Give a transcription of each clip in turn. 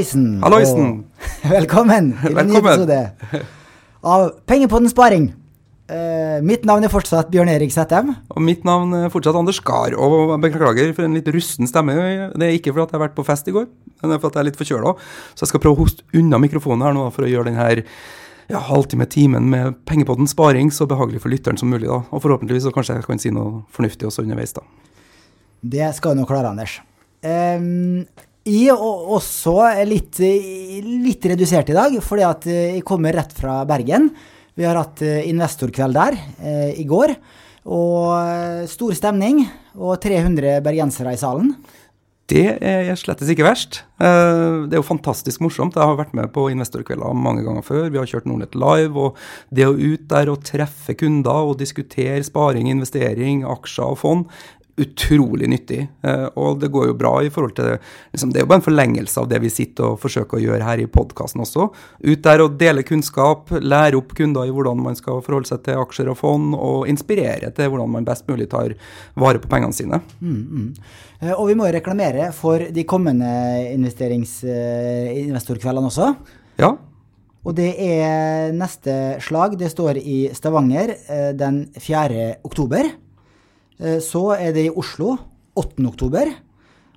Halloisen. Halloisen. Velkommen til en ny episode av Pengepodden Sparing. Uh, mitt navn er fortsatt Bjørn Erik Sættem. Og mitt navn er fortsatt Anders Gahr. og beklager for en litt rusten stemme. Det er ikke fordi jeg har vært på fest i går, men det er fordi jeg er litt forkjøla. Så jeg skal prøve å hoste unna mikrofonen her nå for å gjøre denne ja, halvtime-timen med Pengepodden sparing så behagelig for lytteren som mulig. da. Og forhåpentligvis så kanskje jeg kan si noe fornuftig også underveis. da. Det skal du nå klare, Anders. Um, jeg er også litt, litt redusert i dag, fordi at eh, jeg kommer rett fra Bergen. Vi har hatt eh, investorkveld der eh, i går. Og eh, stor stemning, og 300 bergensere i salen. Det er slettes ikke verst. Det er jo fantastisk morsomt. Jeg har vært med på investorkvelder mange ganger før. Vi har kjørt Nordnett Live. og Det å ut der og treffe kunder og diskutere sparing, investering, aksjer og fond, utrolig nyttig. Eh, Og det går jo bra i forhold til liksom, Det er jo bare en forlengelse av det vi sitter og forsøker å gjøre her i podkasten også. Ut der og dele kunnskap, lære opp kunder i hvordan man skal forholde seg til aksjer og fond, og inspirere til hvordan man best mulig tar vare på pengene sine. Eh, Og vi må jo reklamere for de kommende investorkveldene også. Ja, Og det er neste slag. Det står i Stavanger eh, den 4. oktober. Eh, Så er det i Oslo 8. oktober.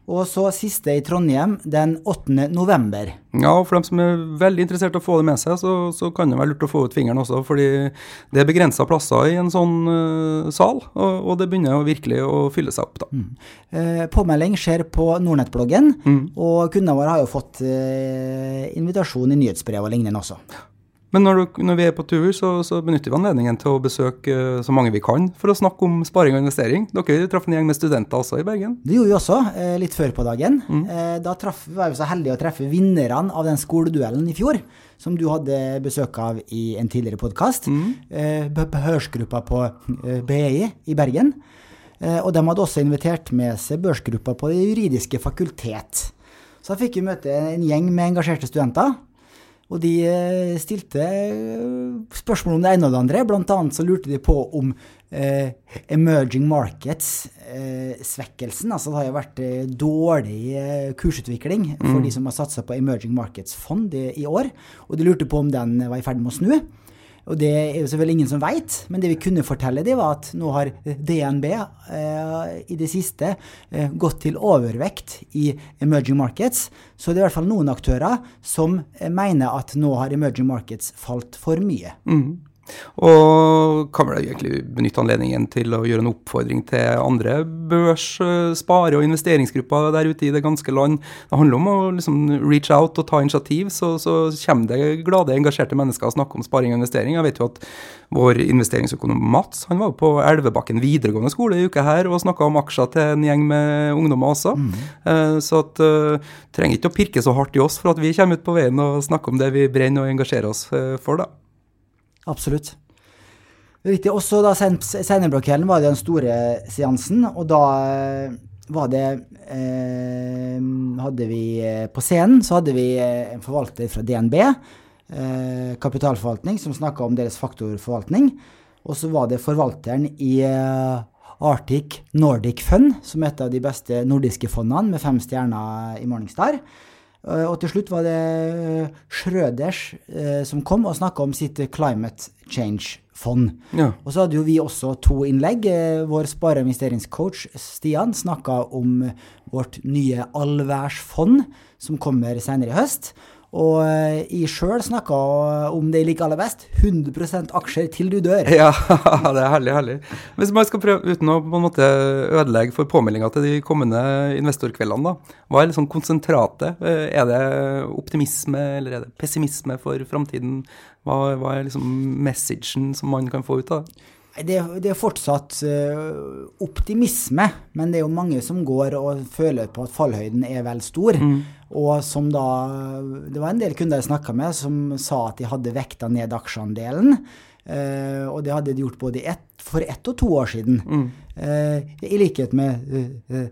Og så siste i Trondheim den 8. november. Ja, og for dem som er veldig interessert i å få det med seg, så, så kan det være lurt å få ut fingeren også, fordi det er begrensa plasser i en sånn uh, sal, og, og det begynner å virkelig å fylle seg opp, da. Eh, Påmelding skjer på Nordnett-bloggen, og kundene våre har jo fått eh, invitasjon i nyhetsbrev og lignende også. Men når, du, når vi er på tur, så, så benytter vi anledningen til å besøke eh, så mange vi kan for å snakke om sparing og investering. Dere traff en gjeng med studenter også i Bergen. Det gjorde vi også, eh, litt før på dagen. Mm. Da traff, var vi så heldige å treffe vinnerne av den skoleduellen i fjor, som du hadde besøk av i en tidligere podkast. behørsgruppa på eh, BI i Bergen. Eh, Og de hadde også invitert med seg børsgruppa på Det juridiske fakultet. Så da fikk vi møte en gjeng med engasjerte studenter. Og de eh, stilte eh, spørsmål om det ene og det andre. Blant annet så lurte de på om eh, emerging markets-svekkelsen. altså det har jo vært eh, dårlig eh, kursutvikling for de som har satsa på emerging markets-fond i, i år. Og de lurte på om den var i ferd med å snu. Og det er jo selvfølgelig ingen som veit, men det vi kunne fortelle, det var at nå har DNB eh, i det siste eh, gått til overvekt i emerging markets. Så det er i hvert fall noen aktører som eh, mener at nå har emerging markets falt for mye. Mhm. Og kan vel egentlig benytte anledningen til å gjøre en oppfordring til andre børs-, eh, spare- og investeringsgrupper der ute i det ganske land. Det handler om å liksom reach out og ta initiativ, så, så kommer det glade, engasjerte mennesker og snakker om sparing og investering. Jeg vet jo at vår investeringsøkonom Mats han var jo på Elvebakken videregående skole i uka her og snakka om aksjer til en gjeng med ungdommer også. Mm. så at uh, trenger ikke å pirke så hardt i oss for at vi kommer ut på veien og snakker om det vi brenner og engasjerer oss eh, for, da. Absolutt. Riktig. Også da Seinerblokkvelden var det den store seansen, og da eh, var det eh, Hadde vi eh, På scenen så hadde vi eh, en forvalter fra DNB, eh, kapitalforvaltning, som snakka om deres faktorforvaltning. Og så var det forvalteren i eh, Arctic Nordic Fund, som er et av de beste nordiske fondene, med fem stjerner i Morningstar. Eh, Og til slutt var det eh, Schrøders eh, som kom og snakka om sitt Climate Change-fond. Ja. Og så hadde jo vi også to innlegg. Vår spare- og investeringscoach Stian snakka om vårt nye allværsfond som kommer senere i høst. Og eh, jeg sjøl snakka om det jeg liker aller best, 100% aksjer til du dør. Ja, det er herlig, herlig. Hvis man skal prøve, uten å på en måte ødelegge for påmeldinga til de kommende investorkveldene, da. Hva er liksom konsentratet? Eh, Er det optimisme, eller er det pessimisme for framtiden? Hva, hva er liksom messagen som man kan få ut av det? Det, det er fortsatt eh, optimisme, men det er jo mange som går og føler på at fallhøyden er vel stor. Og som da Det var en del kunder jeg snakka med som sa at de hadde vekta ned aksjeandelen. eh, og det hadde de gjort både ett, for ett og to år siden. Eh, I likhet med eh,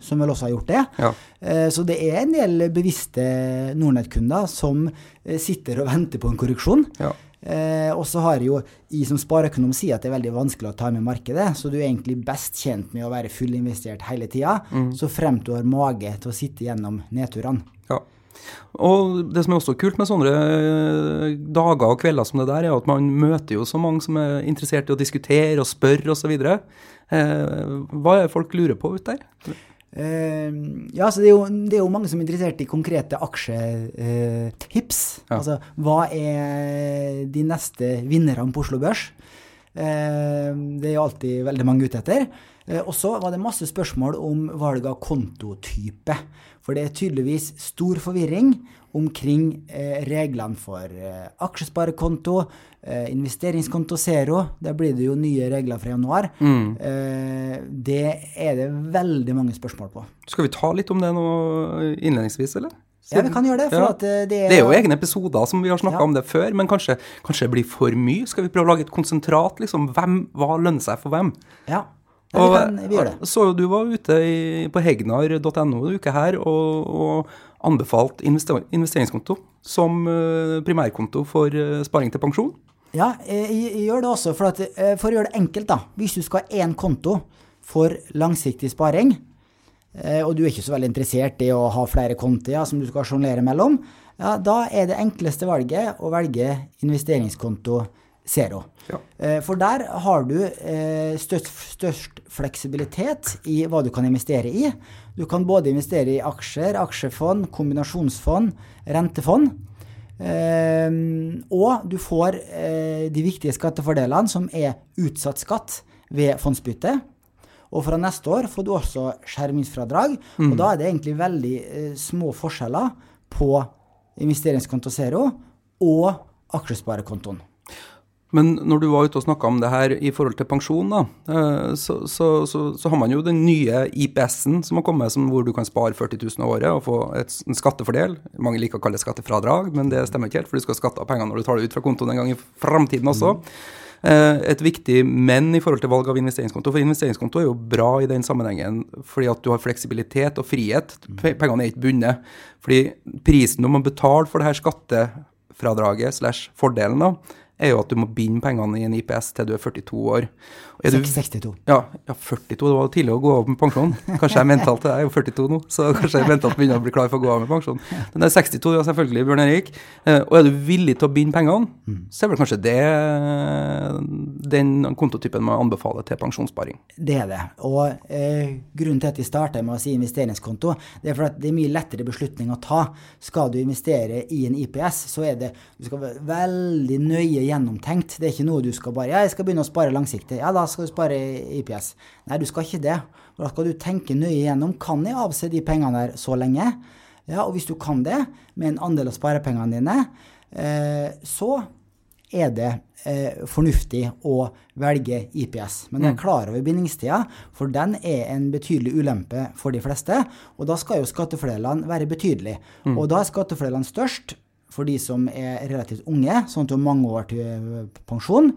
som vel også har gjort det. Ja. Eh, Så det er en del bevisste Nordnett-kunder som eh, sitter og venter på en korreksjon. Ja. Eh, og så har jo jeg som spareøkonom sier at det er veldig vanskelig å ta med markedet, så du er egentlig best tjent med å være fullinvestert hele tida, mm. så fremt du har mage til å sitte gjennom nedturene. Ja. Og det som er også kult med sånne eh, dager og kvelder som det der, er at man møter jo så mange som er interessert i å diskutere og spørre osv. Eh, hva er det folk lurer på ute der? Uh, ja, så det er, jo, det er, jo, mange som er interessert i konkrete aksjetips. Uh, ja. Altså, hva er de neste vinnerne på Oslo Børs? Uh, det er jo alltid veldig mange ute etter. Og så var det masse spørsmål om valg av kontotype. For det er tydeligvis stor forvirring omkring eh, reglene for eh, aksjesparekonto, eh, investeringskonto zero. Der blir det jo nye regler fra januar. Mm. Eh, det er det veldig mange spørsmål på. Skal vi ta litt om det nå innledningsvis, eller? Ja, vi kan gjøre det. Ja. Eh, det, er, det, er, jo egne episoder som vi har snakka ja. om det før, men kanskje, kanskje, det blir for mye? Skal vi prøve å lage et konsentrat? liksom? Hvem, hva lønner seg for hvem? Ja. Ja, vi, kan, vi gjør det. Så du var ute i, på hegnar.no en uke her og, og anbefalt investeringskonto som uh, primærkonto for uh, sparing til pensjon. Ja, jeg, jeg gjør det også. For, at, uh, for, å gjøre det enkelt, da. Hvis du skal ha én konto for langsiktig sparing, og du er ikke så veldig interessert i å ha flere konti ja, som du skal sjonglere mellom, ja, da er det enkleste valget å velge investeringskonto Zero. Ja. Eh, for der har du eh, størst, størst, fleksibilitet i hva du kan investere i. Du kan både investere i aksjer, aksjefond, kombinasjonsfond, rentefond. Eh, og du får de viktige skattefordelene, som er utsatt skatt ved fondsbytte. Og fra neste år får du også skjermingsfradrag. Mm. Og da er det egentlig veldig små forskjeller på investeringskonto Zero og aksjesparekontoen. Men når du var ute og snakka om det her i forhold til pensjon, da, eh, så, så, så, så har man jo den nye IPS-en som har kommet, som, hvor du kan spare 40 000 av året og få et, en skattefordel. Mange liker å kalle det skattefradrag, men det stemmer ikke helt, for du skal skatte av pengene når du tar det ut fra kontoen en gang i framtiden også. Mm. Et viktig men i forhold til valg av investeringskonto. For investeringskonto er jo bra i den sammenhengen fordi at du har fleksibilitet og frihet. Pengene er ikke bundet. Fordi prisen du må betale for det her skattefradraget slash fordelen, da, er jo at du må binde pengene i en IPS til du er 42 år. Er du, 62. Ja, ja, 42. Det var tidlig å gå av med pensjon. Kanskje jeg mentalt Jeg er jo 42 nå, så kanskje jeg mentalt begynner å bli klar for å gå av med pensjon. Men det er 62, ja, selvfølgelig, Bjørn Erik. Eh, og er du villig til å binde pengene, mm. så er vel kanskje det den kontotypen man anbefaler til pensjonssparing. Det er det. Og eh, grunnen til at vi starter med å si investeringskonto, det er for at det er mye lettere beslutning å ta. Skal du investere i en IPS, så er det Du skal være veldig nøye gjennomtenkt. Det er ikke noe du skal bare Ja, jeg skal begynne å spare langsiktig. Ja, da skal du spare IPS. Nei, du skal ikke det. Da skal du tenke nøye gjennom. Kan jeg avse de pengene der så lenge? Ja, og hvis du kan det, med en andel av sparepengene dine, eh, så er det eh, fornuftig å velge IPS. Men jeg er mm. klar over bindingstida, for den er en betydelig ulempe for de fleste. Og da skal jo skattefordelene være betydelige. Mm. Og da er skattefordelene størst for de som er relativt unge, sånn at du har mange år til pensjon,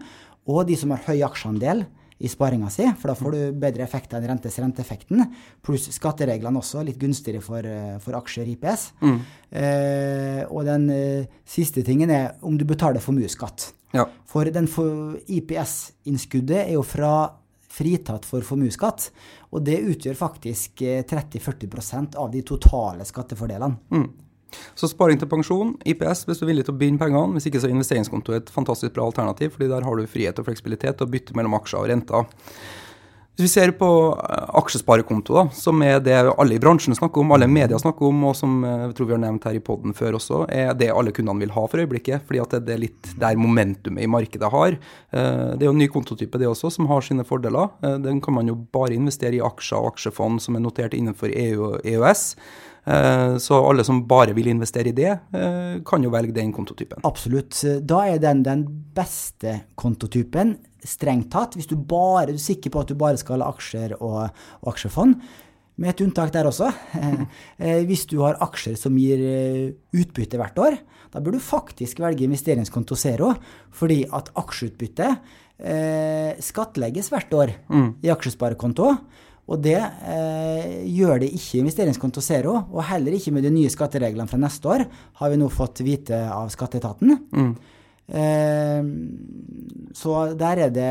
og de som har høy aksjeandel i sparinga si, for da får du bedre effekt enn rentes renteeffekten. Pluss skattereglene også, litt gunstigere for, eh, for aksjer IPS. Mm. Eh, og den eh, siste tingen er om du betaler formuesskatt. Ja. For for IPS-innskuddet er jo fra fritatt for formuesskatt, og det utgjør faktisk 30-40 eh, av de totale skattefordelene. Mm. Så sparing til pensjon, IPS hvis du er villig til å binde pengene. Hvis ikke så er investeringskonto et fantastisk bra alternativ, fordi der har du frihet og fleksibilitet til å bytte mellom aksjer og renter. Hvis vi ser på eh, aksjesparekonto, da, som er det alle i bransjen snakker om, alle media snakker om, og som eh, jeg tror vi har nevnt her i poden før også, er det alle kundene vil ha for øyeblikket. fordi det er litt der momentumet i markedet har. Eh, det er jo en ny kontotype det også, som har sine fordeler. Den kan man jo bare investere i aksjer og aksjefond som er notert innenfor EU og EØS. Eh, så alle som bare vil investere i det, eh, kan jo velge den kontotypen. Absolutt. Da er den den beste kontotypen, strengt tatt. Hvis du bare er sikker på at du bare skal ha aksjer og, og aksjefond. Med et unntak der også. Eh, hvis du har aksjer som gir utbytte hvert år, da bør du faktisk velge investeringskonto zero, fordi at aksjeutbytte eh, skattlegges hvert år mm. i aksjesparekonto. Og det eh, gjør det ikke i investeringskonto zero, og heller ikke med de nye skattereglene fra neste år, har vi nå fått vite av skatteetaten. Mm. Eh, så der er det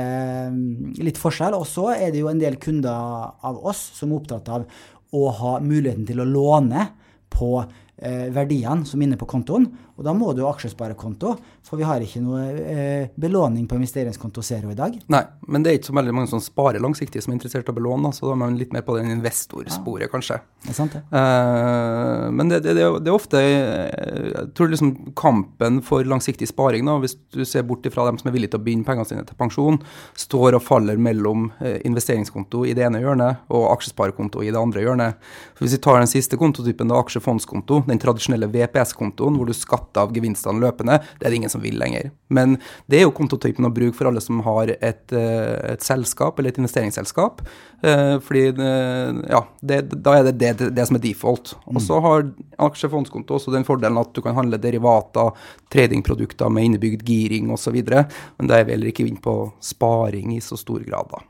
mm, litt forskjell. Og så er det jo en del kunder av oss som er opptatt av å ha muligheten til å låne på eh, verdiene som er inne på kontoen. Og da må du ha aksjesparekonto, for vi har ikke noe eh, belåning på investeringskonto Zero i dag. Nei, men det er ikke så veldig mange som sparer langsiktig som er interessert i å belåne, så da er man litt mer på den investorsporet, kanskje. Det er sant, det. Eh, men det, det, det, er- ofte eh, Jeg tror liksom kampen for langsiktig sparing, da, hvis du ser bort ifra dem som er villige til å binde pengene sine til pensjon, står og faller mellom eh, investeringskonto i det ene hjørnet og aksjesparekonto i det andre hjørnet. For Hvis vi tar den siste kontotypen, da, aksjefondskonto, den tradisjonelle VPS-kontoen hvor du skatter av gevinstene løpende, det er det ingen som vil lenger. Men det er jo kontotypen å bruke for alle som har et, eh, et selskap eller et investeringsselskap. Eh, Fordi eh, ja, det, da er det det, det som er default. Og så har aksjefondskonto også den fordelen at du kan handle derivater, tradingprodukter med innebygd giring osv. Men da er vi heller ikke inne på sparing i så stor grad, da.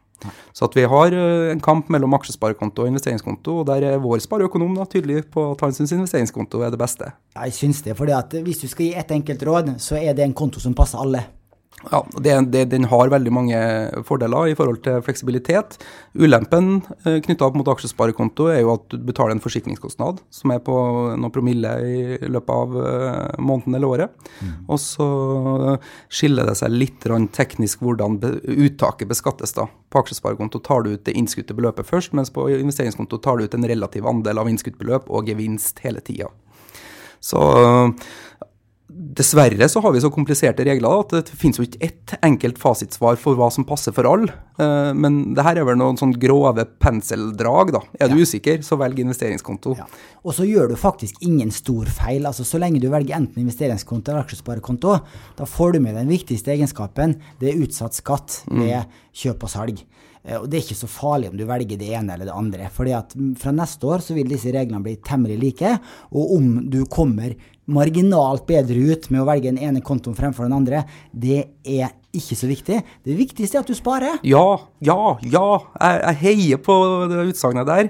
Så vi har eh, en kamp mellom aksjesparekonto og investeringskonto, og der er vår spareøkonom da, tydelig på at han syns investeringskonto er det beste. Jeg syns det, for hvis du skal gi ett enkelt råd, så er det en konto som passer alle. Ja, det, det, Den har veldig mange fordeler i forhold til fleksibilitet. Ulempen eh, knytta opp mot aksjesparekonto er jo at du betaler en forsikringskostnad som er på noen promille i løpet av eh, måneden eller året. Og så skiller det seg litt teknisk hvordan be, uttaket beskattes. da. På aksjesparekonto tar du ut det innskutte beløpet først, mens på investeringskonto tar du ut en relativ andel av innskutt beløp og gevinst hele tida. Så Dessverre så har vi så kompliserte regler at det finnes jo ikke ett enkelt fasitsvar for hva som passer for alle. Eh, Men det her er vel noen sånn grove penseldrag, da. Er du usikker, så velg investeringskonto. Ja. Og så gjør du faktisk ingen stor feil. altså Så lenge du velger enten investeringskonto eller aksjesparekonto, da får du med den viktigste egenskapen. Det er utsatt skatt ved kjøp og salg. Eh, Og det er ikke så farlig om du velger det ene eller det andre. fordi at mm, fra neste år så vil disse reglene bli temmelig like. Og om du kommer marginalt bedre ut med å velge den ene kontoen fremfor den andre, det er ikke så viktig. Det viktigste er at du sparer. Ja, ja, ja. Jeg, jeg heier på det utsagnet der.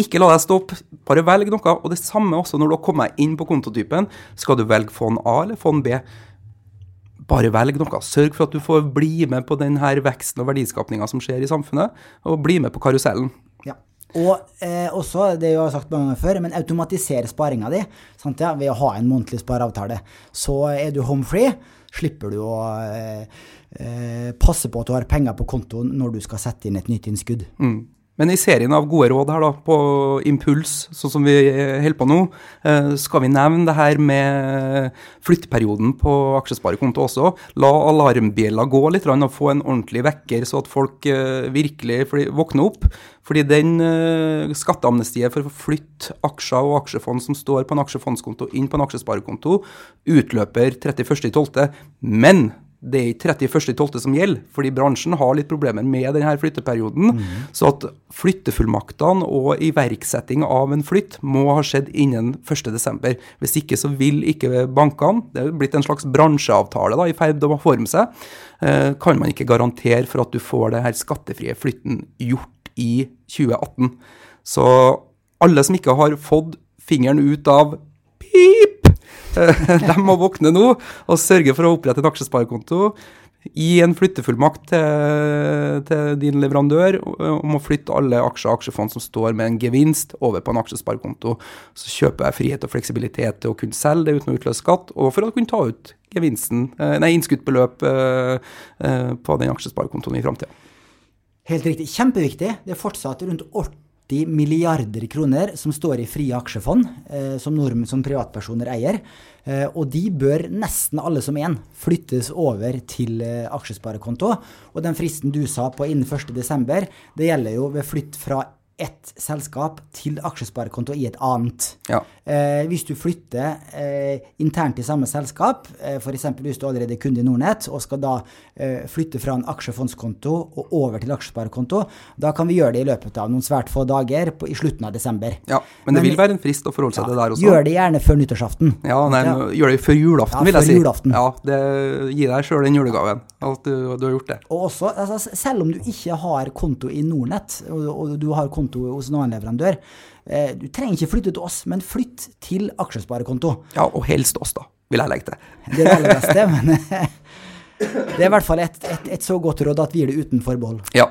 Ikke la deg stoppe, bare velg noe. Og det samme også når du har kommet inn på kontotypen. Skal du velge fond A eller fond B? Bare velg noe. Sørg for at du får bli med på den her veksten og verdiskapninga som skjer i samfunnet, og bli med på karusellen. Ja. Og eh, også, det jeg har sagt mange ganger før, men automatisere sparinga di sant, ja, ved å ha en månedlig spareavtale. Så er du home free, slipper du å eh, eh, passe på at du har penger på kontoen når du skal sette inn et nytt innskudd. Mm. Men i serien av gode råd her da, på impuls, sånn som vi holder på nå, eh, skal vi nevne det her med flytteperioden på aksjesparekonto også. La alarmbjella gå litt og få en ordentlig vekker, så at folk eh, virkelig våkner opp. Fordi den eh, skatteamnestiet for å flytte aksjer og aksjefond som står på en aksjefondskonto inn på en aksjesparekonto, utløper 31.12. Men det er ikke 31.12. som gjelder, fordi bransjen har litt problemer med denne flytteperioden. Så at flyttefullmaktene og iverksetting av en flytt må ha skjedd innen 1.12. Hvis ikke så vil ikke bankene, det er blitt en slags bransjeavtale da, i ferd med å forme seg, eh, kan man ikke garantere for at du får denne skattefrie flytten gjort i 2018. Så alle som ikke har fått fingeren ut av pip, de må våkne nå og sørge for å opprette en aksjesparekonto. Gi en flyttefullmakt til, til din leverandør om å flytte alle aksjer og aksjefond som står med en gevinst, over på en aksjesparekonto. Så kjøper jeg frihet og fleksibilitet til å kunne selge det uten å utløse skatt, og for å kunne ta ut gevinsten, eh, nei, innskutt eh, eh, på den aksjesparekontoen i framtida. Helt riktig. Kjempeviktig. Det er fortsatt rundt 80 milliarder kroner som står i frie aksjefond, eh, som nordmenn som privatpersoner eier. Eh, og de bør nesten alle som én flyttes over til eh, aksjesparekonto. Og den fristen du sa på innen 1.12., det gjelder jo ved flytt fra ett selskap til aksjesparekonto i et annet. Ja. Eh, hvis du flytter eh, internt i samme selskap, eh, f.eks. hvis du allerede er kunde i Nordnett og skal da eh, flytte fra en aksjefondskonto og over til aksjesparekonto, da kan vi gjøre det i løpet av noen svært få dager på, i slutten av desember. Ja, men det Men- vil være en frist å forholde seg til det der også. Gjør det gjerne før nyttårsaften. Ja, nei, Ja. Gjør det før julaften, vil jeg si. julaften. Ja, det, Gi deg sjøl den julegaven, at du, du har gjort det. Og også, altså, selv om du ikke har konto i Nordnett, og, og du har konto hos en annen leverandør, eh, du trenger ikke flytte til oss, men flytt til aksjesparekonto. Ja, og helst oss, da. vil jeg legge til. Det er det aller beste, men det er i hvert fall et, et, et så godt råd at vi gir det uten forbehold. Ja.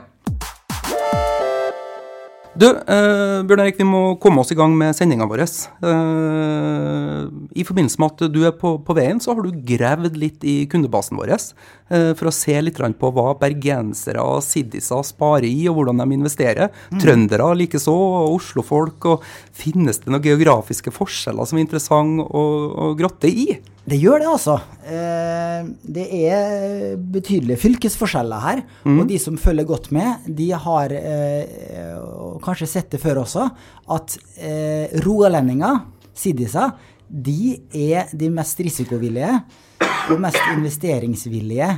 Du, eh, Bjørn Erik, vi må komme oss i gang med sendinga vår. Eh, I forbindelse med at du er på, på, veien, så har du gravd litt i kundebasen vår eh, for å se litt på hva bergensere og siddiser sparer i, og hvordan de investerer. Mm. Trøndere likeså, og oslofolk. og Finnes det noen geografiske forskjeller som er interessante å, å grotte i? Det gjør det, altså. Eh, det er betydelige fylkesforskjeller her. Mm. Og de som følger godt med, de har eh, kanskje sett det før også, at eh, rogalendinger, siddiser, de er de mest risikovillige og mest investeringsvillige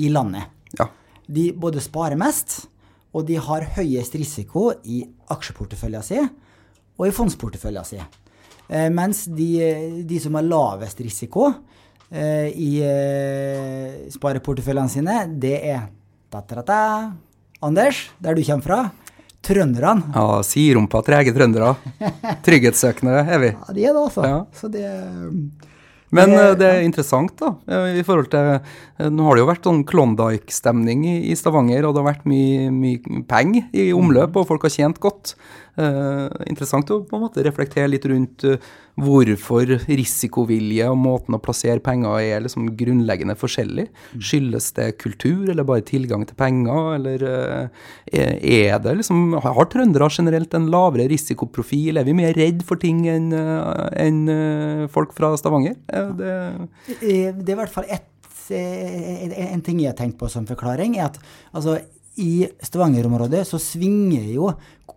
i landet. Ja. De både sparer mest, og de har høyest risiko i aksjeporteføljen sin og i fondsporteføljen sin. Eh, mens de, de, som har lavest risiko eh, i eh, spareporteføljene sine, det er da, da, da, Anders, der du kommer fra. Trønderne. Ja, siderumpa trege trøndere. Trygghetssøkende er vi. Ja, de er det, altså. Ja. Så det men det, er interessant, da. i forhold til Nå har det jo vært sånn Klondyke-stemning i, Stavanger, og det har vært mye, mye penger i omløp, og folk har tjent godt. Uh, interessant å på en måte reflektere litt rundt uh, hvorfor risikovilje og måten å plassere penger er liksom grunnleggende forskjellig. Mm. Skyldes det kultur, eller bare tilgang til penger, eller uh, er det liksom Har trøndere generelt en lavere risikoprofil? Er vi mer redd for ting enn en, folk fra Stavanger? Det, det er i hvert fall ett en ting jeg har tenkt på som forklaring, er at altså, i Stavanger-området så svinger jo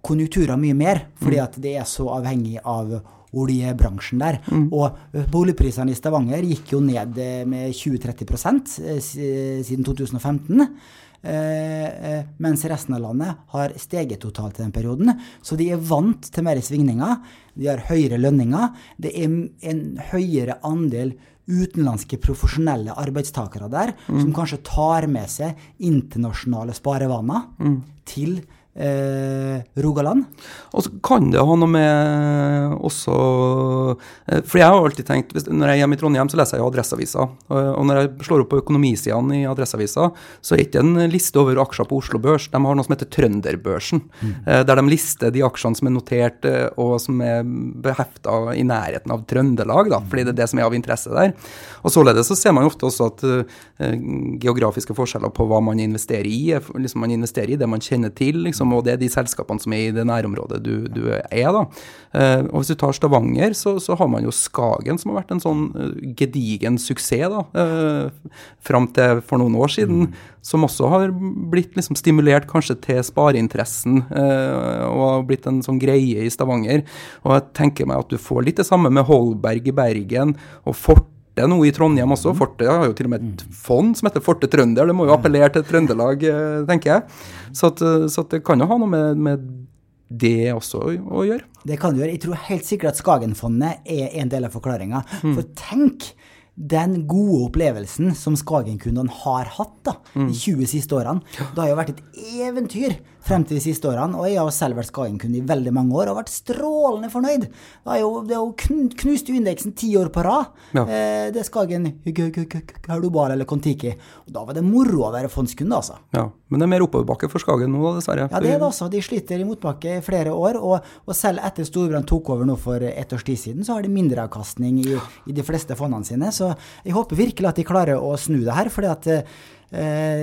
konjunkturer mye mer, fordi mm. at det er så avhengig av oljebransjen der. Mm. Og boligprisene i Stavanger gikk jo ned med 20-30 eh, siden 2015. Eh, mens resten av landet har steget totalt i den perioden. Så de er vant til mer svingninger. De har høyere lønninger. Det er en høyere andel utenlandske profesjonelle arbeidstakere der, mm. som kanskje tar med seg internasjonale sparevaner mm. til eh, Rogaland. Og så kan det ha noe med også eh, For jeg har alltid tenkt Når jeg er hjemme i Trondheim, så leser jeg jo Adresseavisa. Og, når jeg slår opp på økonomisidene i Adresseavisa, så er det ikke en liste over aksjer på Oslo Børs. De har noe som heter Trønderbørsen, mm. eh, der de lister de aksjene som er notert eh, og som er behefta i nærheten av Trøndelag, da, fordi det er det som er av interesse der. Og Således så ser man ofte også at uh, geografiske forskjeller på hva man investerer i. Liksom man investerer i det man kjenner til. liksom liksom, og det er de selskapene som er i det nærområdet du, du er. da. Uh, og Hvis du tar Stavanger, så, så, har man jo Skagen, som har vært en sånn uh, gedigen suksess da, uh, fram til for noen år siden. Mm. Som også har blitt liksom stimulert kanskje til spareinteressen og har blitt en sånn greie i Stavanger. Og jeg tenker meg at du får litt det samme med Holberg i Bergen og Fort Forte nå i Trondheim også. Mm. Forte har jo til og med et mm. fond som heter Forte Trønder. Det må jo appellere til Trøndelag, eh, tenker jeg. Så, at, eh, så at det kan jo ha noe med, med det også å gjøre. Det kan det gjøre. Jeg tror helt sikkert at Skagenfondet er en del av forklaringa. Mm. For tenk den gode opplevelsen som Skagen-kundene har hatt da, mm. de 20 siste årene. Det har jo vært et eventyr frem til de siste årene. Og jeg har selv vært Skagen-kunde i veldig mange år og vært strålende fornøyd. Det er jo, det er jo knust indeksen ti år på rad. Ja. Eh, det er Skagen Global eller Kon-Tiki. Og da var det moro å være fondskunde, altså. Ja, Men det er mer oppoverbakke for Skagen nå, dessverre. Ja, det er det også. De sliter i motbakke i flere år. Og, og selv etter Storbrann tok over nå for et års tid siden, så har de mindreavkastning i, i de fleste fondene sine. Så jeg håper virkelig at de klarer å snu det her. fordi at Eh,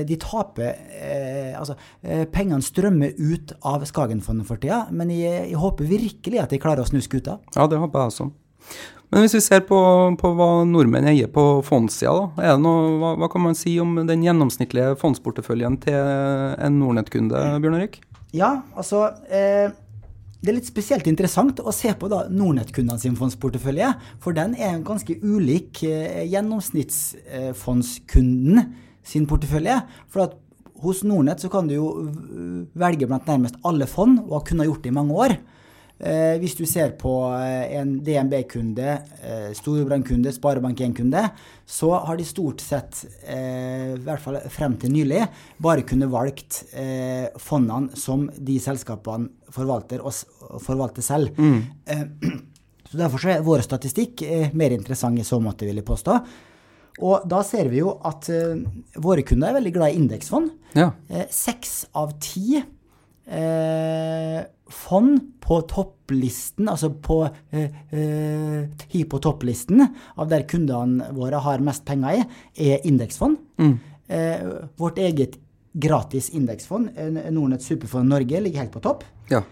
de taper eh, Altså, eh, pengene strømmer ut av Skagenfondet for tida, men jeg, jeg, håper virkelig at de klarer å snu skuta. Ja, det håper jeg også. Men hvis vi ser på, på hva nordmenn eier på fondssida, da, hva, hva, kan man si om den gjennomsnittlige fondsporteføljen til en Nordnett-kunde, Bjørn Erik? Ja, altså eh, det er litt spesielt interessant å se på da Nordnett-kundene sin fondsportefølje, for den er ganske ulik eh, gjennomsnittsfondskunden sin portefølje. For at hos Nordnett så kan du jo velge blant nærmest alle fond, og har kunnet gjort det i mange år. Eh, hvis du ser på eh, en DNB-kunde, eh, Storebrand-kunde, Sparebank1-kunde, så har de stort sett, eh, i hvert fall frem til nylig, bare kunne valgt eh, fondene som de selskapene forvalter og forvalter selv. Mm. Eh, Så Derfor er vår statistikk eh, mer interessant i så måte, vil jeg påstå. Og da ser vi jo at eh, våre kunder er veldig glad i indeksfond. Ja. Eh, Seks av ti eh, fond på topplisten, altså på hi på topplisten av der kundene våre har mest penger i, er indeksfond. Eh, vårt eget gratis indeksfond, Nordnett Superfond Norge, ligger helt på topp. ja.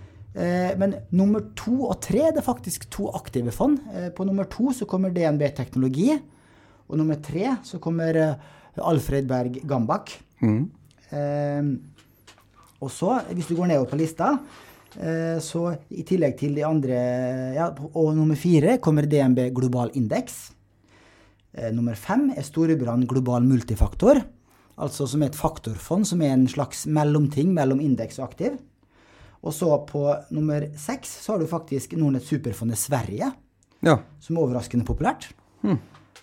Men nummer to og tre det er faktisk to aktive fond. På nummer to så kommer DNB Teknologi. Og nummer tre så kommer eh, Alfred Berg Gambak. Eh, og så, hvis du går nedover på lista, eh, så i tillegg til de andre ja, Og nummer fire kommer DNB Global Indeks. Eh, nummer fem er Storebrand Global Multifaktor. Altså som er et faktorfond som er en slags mellomting mellom indeks og aktiv. Og så på nummer seks så har du faktisk Nordnett Superfondet Sverige, ja. som er overraskende populært.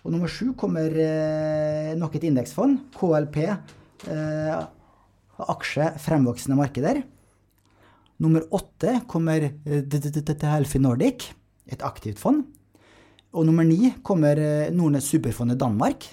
Og nummer sju kommer eh, nok et indeksfond, KLP, eh, aksje fremvoksende markeder. Nummer åtte kommer eh, Helfi Nordic, et aktivt fond. Og nummer ni kommer Nordnes Nordnett Superfondet Danmark.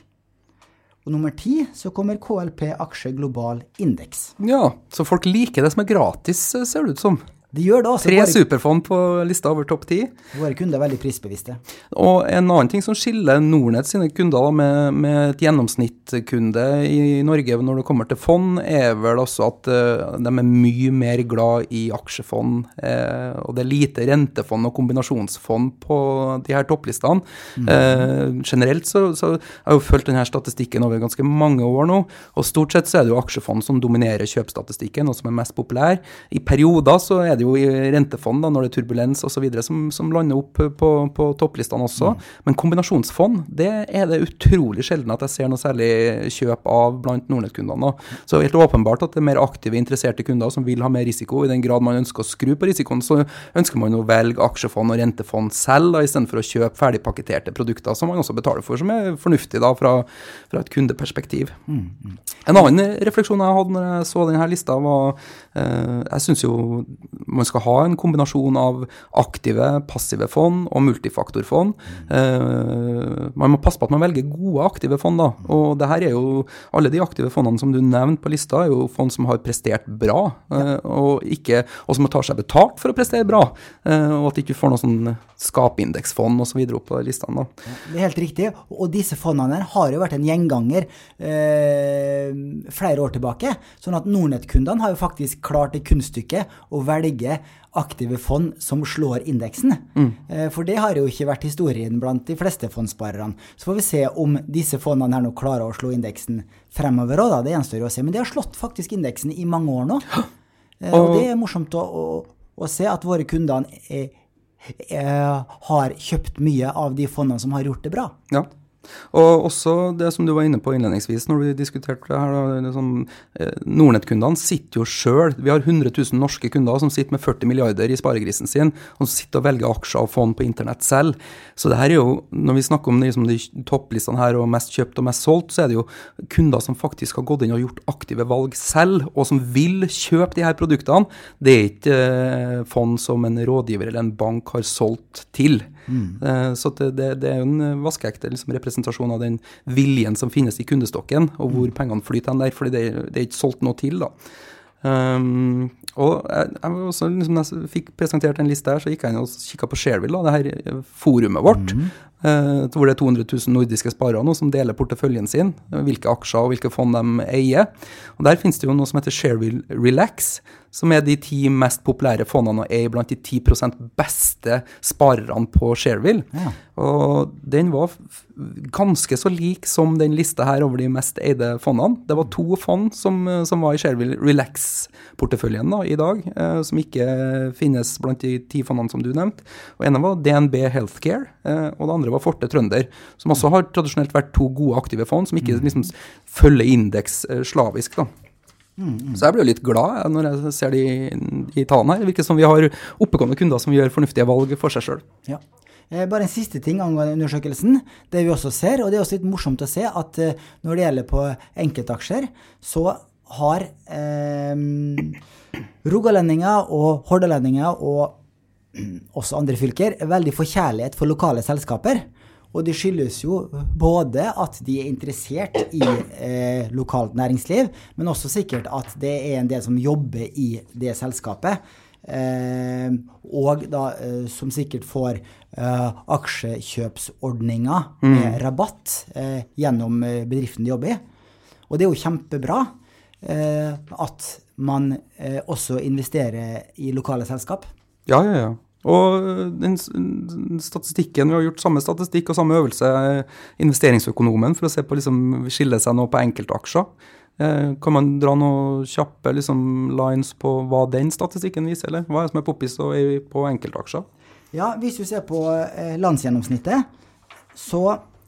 Og nummer ti så kommer KLP aksje global indeks. ja. Så folk liker det som er gratis, eh, ser det ut som. De gjør det også. Tre Våre, superfond på lista over topp ti. våre kunder er veldig prisbevisste. Og en annen ting som skiller Nordnett sine kunder med, med et gjennomsnittskunde i Norge når det kommer til fond, er vel også at eh, de er mye mer glad i aksjefond. eh, og det er lite rentefond og kombinasjonsfond på de her topplistene. Eh, generelt så, så har jeg jo fulgt denne statistikken over ganske mange år nå, og stort sett så er det jo aksjefond som dominerer kjøpstatistikken, og som er mest populær. I perioder så er det jo i rentefond, da, når det er turbulens osv., som, som lander opp på, på topplistene også. Men kombinasjonsfond, det er det utrolig sjelden at jeg ser noe særlig kjøp av blant Nordnett-kundene. Så helt åpenbart at det er mer aktive, interesserte kunder som vil ha mer risiko. I den grad man ønsker å skru på risikoen, så ønsker man å velge aksjefond og rentefond selv, da, istedenfor å kjøpe ferdigpakketerte produkter som man også betaler for, som er fornuftig da, fra, fra et kundeperspektiv. En annen refleksjon jeg hadde når jeg så denne lista, var eh, Jeg syns jo man skal ha en kombinasjon av aktive, passive fond og multifaktorfond. Eh, man må passe på at man velger gode aktive fond, da. Og det her er jo Alle de aktive fondene som du nevnte på lista, er jo fond som har prestert bra, eh, og, ikke, og som tar seg betalt for å prestere bra. Eh, og at ikke du får noe sånn skapindeksfond osv. opp på listene. da. Det er helt riktig. Og disse fondene har jo vært en gjenganger eh, flere år tilbake. Sånn at Nordnett-kundene har jo faktisk klart det kunststykket å velge aktive fond som slår indeksen. Mm. for det har jo ikke vært historien blant de fleste fondssparerne. Så får vi se om disse fondene her nå klarer å slå indeksen fremover òg, da. Det gjenstår jo å se. Men de har slått faktisk indeksen i mange år nå. Og, og det er morsomt å, å, å se at våre kunder er eh, har kjøpt mye av de fondene som har gjort det bra. Ja. Og også det som du var inne på innledningsvis når vi diskuterte det her, liksom, eh, Nordnett-kundene sitter jo sjøl Vi har 100 000 norske kunder som sitter med 40 milliarder i sparegrisen sin, og sitter og velger aksjer og fond på internett selv. Så det her er jo, når vi snakker om liksom, de topplistene her og mest kjøpt og mest solgt, så er det jo kunder som faktisk har gått inn og gjort aktive valg selv, og som vil kjøpe de her produktene. Det er ikke eh, fond som en rådgiver eller en bank har solgt til. Eh, Så det, det, det er jo en vaskeekte liksom, representasjon av den viljen som finnes i kundestokken, og hvor pengene flyter hen der, fordi det, det er ikke solgt noe til. da. Um, og jeg, jeg også, liksom, jeg fikk presentert en liste her, så gikk jeg inn og kikka på Shareville, det her forumet vårt. eh, hvor det er 200 000 nordiske sparere nå som deler porteføljen sin, eh, hvilke aksjer og hvilke fond de eier. Og Der finnes det jo noe som heter Shareville Relax, som er de ti mest populære fondene og er blant de 10% beste sparerne på Shareville. Ja. Og den var ganske så lik som den lista her over de mest eide fondene. Det var to fond som, eh, som var i Shareville Relax-porteføljen da, i dag, eh, som ikke finnes blant de ti fondene som du nevnte. Og ene var DNB Healthcare, eh, og det andre var Forte Trønder, som også har tradisjonelt vært to gode aktive fond, som ikke liksom følger indeks eh, slavisk. da. Så jeg blir jo litt glad når jeg ser de, i talen her. Det virker som vi har oppegående kunder som gjør fornuftige valg for seg sjøl. Ja. Eh, Bare en siste ting angående undersøkelsen. Det vi også ser, og det er også litt morsomt å se, at eh, når det gjelder på enkeltaksjer, så har eh, rogalendinger og hordalendinger og også andre fylker, veldig forkjærlighet for lokale selskaper. Og det skyldes jo både at de er interessert i eh, lokalt næringsliv, men også sikkert at det er en del som jobber i det selskapet. Eh, og da eh, som sikkert får eh, aksjekjøpsordninger med mm. rabatt eh, gjennom eh, bedriften de jobber i. Og det er jo kjempebra at man også investerer i lokale selskap. Ja, ja, ja. Og den statistikken, Vi har gjort samme statistikk og samme øvelse, investeringsøkonomen, for å se på liksom, skille seg nå på enkeltaksjer. Eh, kan man dra noen kjappe liksom, lines på hva den statistikken viser, eller hva er det som er poppis på enkeltaksjer? Ja, Hvis du ser på eh, landsgjennomsnittet, så